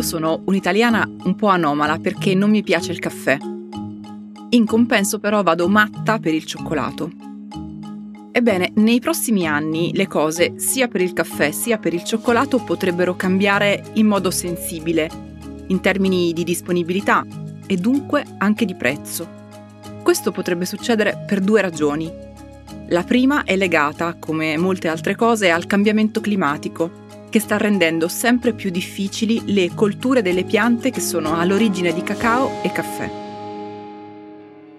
Io sono un'italiana un po' anomala perché non mi piace il caffè. In compenso però vado matta per il cioccolato. Ebbene, nei prossimi anni le cose, sia per il caffè sia per il cioccolato, potrebbero cambiare in modo sensibile, in termini di disponibilità e dunque anche di prezzo. Questo potrebbe succedere per due ragioni. La prima è legata, come molte altre cose, al cambiamento climatico, che sta rendendo sempre più difficili le colture delle piante che sono all'origine di cacao e caffè.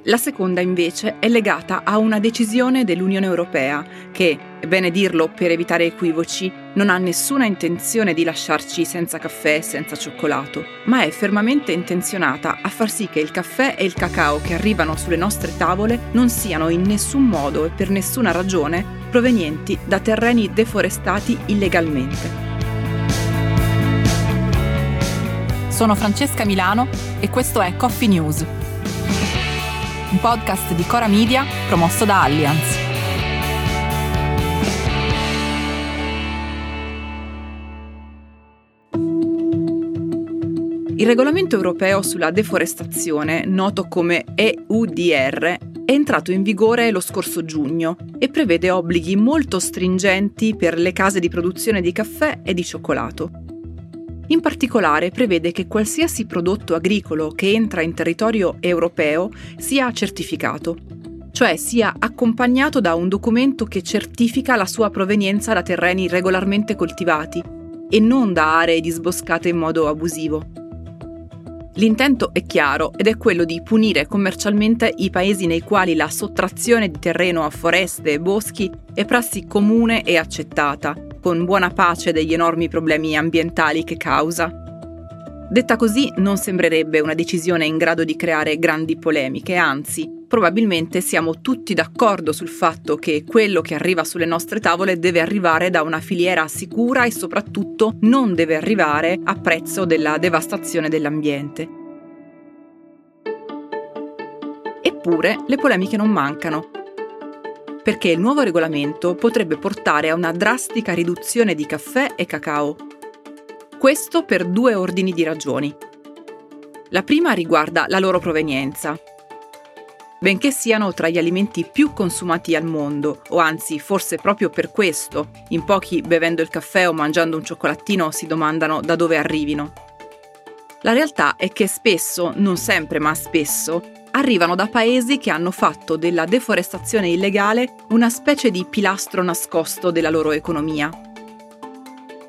La seconda invece è legata a una decisione dell'Unione Europea che, è bene dirlo per evitare equivoci, non ha nessuna intenzione di lasciarci senza caffè e senza cioccolato, ma è fermamente intenzionata a far sì che il caffè e il cacao che arrivano sulle nostre tavole non siano in nessun modo e per nessuna ragione provenienti da terreni deforestati illegalmente. Sono Francesca Milano e questo è Coffee News un podcast di Cora Media promosso da Allianz. Il regolamento europeo sulla deforestazione, noto come EUDR, è entrato in vigore lo scorso giugno e prevede obblighi molto stringenti per le case di produzione di caffè e di cioccolato. In particolare prevede che qualsiasi prodotto agricolo che entra in territorio europeo sia certificato, cioè sia accompagnato da un documento che certifica la sua provenienza da terreni regolarmente coltivati e non da aree disboscate in modo abusivo. L'intento è chiaro ed è quello di punire commercialmente i paesi nei quali la sottrazione di terreno a foreste e boschi è prassi comune e accettata, con buona pace degli enormi problemi ambientali che causa. Detta così non sembrerebbe una decisione in grado di creare grandi polemiche, anzi, probabilmente siamo tutti d'accordo sul fatto che quello che arriva sulle nostre tavole deve arrivare da una filiera sicura e soprattutto non deve arrivare a prezzo della devastazione dell'ambiente. Eppure le polemiche non mancano perché il nuovo regolamento potrebbe portare a una drastica riduzione di caffè e cacao. Questo per due ordini di ragioni. La prima riguarda la loro provenienza. Benché siano tra gli alimenti più consumati al mondo, o anzi forse proprio per questo, in pochi bevendo il caffè o mangiando un cioccolatino si domandano da dove arrivino. La realtà è che spesso, non sempre ma spesso, arrivano da paesi che hanno fatto della deforestazione illegale una specie di pilastro nascosto della loro economia.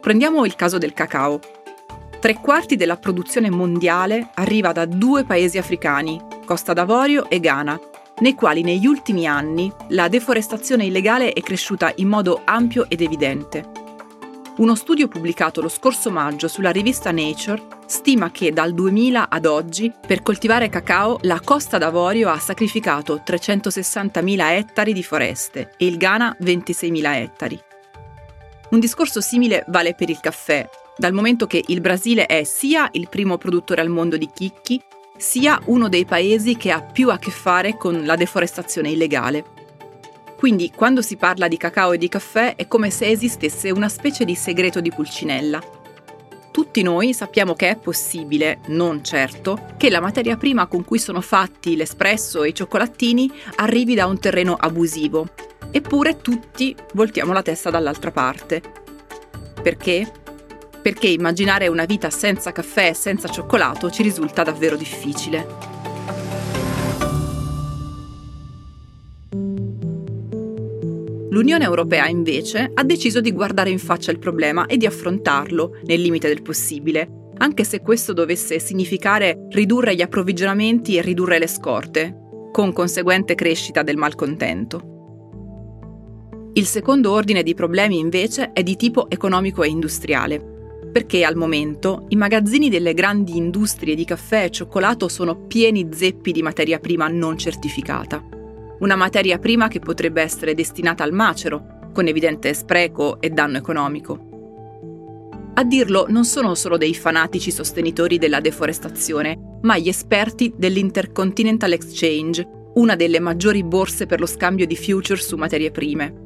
Prendiamo il caso del cacao. Tre quarti della produzione mondiale arriva da due paesi africani, Costa d'Avorio e Ghana, nei quali negli ultimi anni la deforestazione illegale è cresciuta in modo ampio ed evidente. Uno studio pubblicato lo scorso maggio sulla rivista Nature stima che dal 2000 ad oggi per coltivare cacao la Costa d'Avorio ha sacrificato 360.000 ettari di foreste e il Ghana 26.000 ettari. Un discorso simile vale per il caffè, dal momento che il Brasile è sia il primo produttore al mondo di chicchi, sia uno dei paesi che ha più a che fare con la deforestazione illegale. Quindi quando si parla di cacao e di caffè è come se esistesse una specie di segreto di pulcinella. Tutti noi sappiamo che è possibile, non certo, che la materia prima con cui sono fatti l'espresso e i cioccolatini arrivi da un terreno abusivo. Eppure tutti voltiamo la testa dall'altra parte. Perché? Perché immaginare una vita senza caffè e senza cioccolato ci risulta davvero difficile. L'Unione Europea invece ha deciso di guardare in faccia il problema e di affrontarlo, nel limite del possibile, anche se questo dovesse significare ridurre gli approvvigionamenti e ridurre le scorte, con conseguente crescita del malcontento. Il secondo ordine di problemi invece è di tipo economico e industriale, perché al momento i magazzini delle grandi industrie di caffè e cioccolato sono pieni zeppi di materia prima non certificata una materia prima che potrebbe essere destinata al macero, con evidente spreco e danno economico. A dirlo non sono solo dei fanatici sostenitori della deforestazione, ma gli esperti dell'Intercontinental Exchange, una delle maggiori borse per lo scambio di future su materie prime.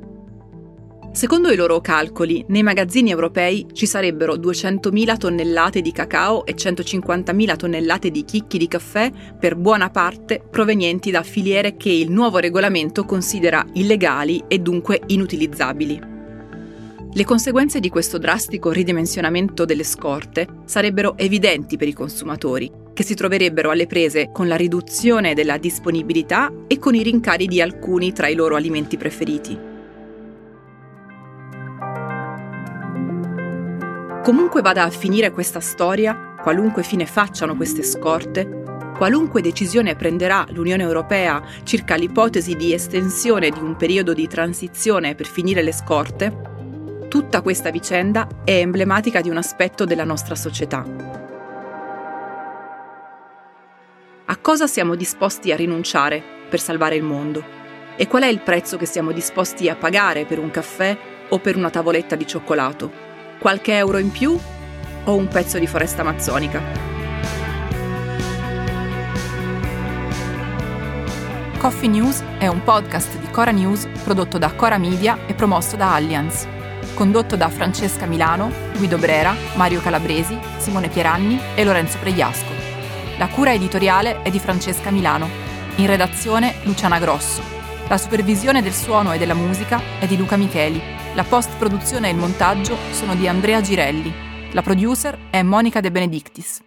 Secondo i loro calcoli, nei magazzini europei ci sarebbero 200.000 tonnellate di cacao e 150.000 tonnellate di chicchi di caffè, per buona parte provenienti da filiere che il nuovo regolamento considera illegali e dunque inutilizzabili. Le conseguenze di questo drastico ridimensionamento delle scorte sarebbero evidenti per i consumatori, che si troverebbero alle prese con la riduzione della disponibilità e con i rincari di alcuni tra i loro alimenti preferiti. Comunque vada a finire questa storia, qualunque fine facciano queste scorte, qualunque decisione prenderà l'Unione Europea circa l'ipotesi di estensione di un periodo di transizione per finire le scorte, tutta questa vicenda è emblematica di un aspetto della nostra società. A cosa siamo disposti a rinunciare per salvare il mondo? E qual è il prezzo che siamo disposti a pagare per un caffè o per una tavoletta di cioccolato? Qualche euro in più o un pezzo di foresta amazzonica? Coffee News è un podcast di Cora News prodotto da Cora Media e promosso da Allianz. Condotto da Francesca Milano, Guido Brera, Mario Calabresi, Simone Pieranni e Lorenzo Pregliasco. La cura editoriale è di Francesca Milano. In redazione Luciana Grosso. La supervisione del suono e della musica è di Luca Micheli la post-produzione e il montaggio sono di Andrea Girelli. La producer è Monica De Benedictis.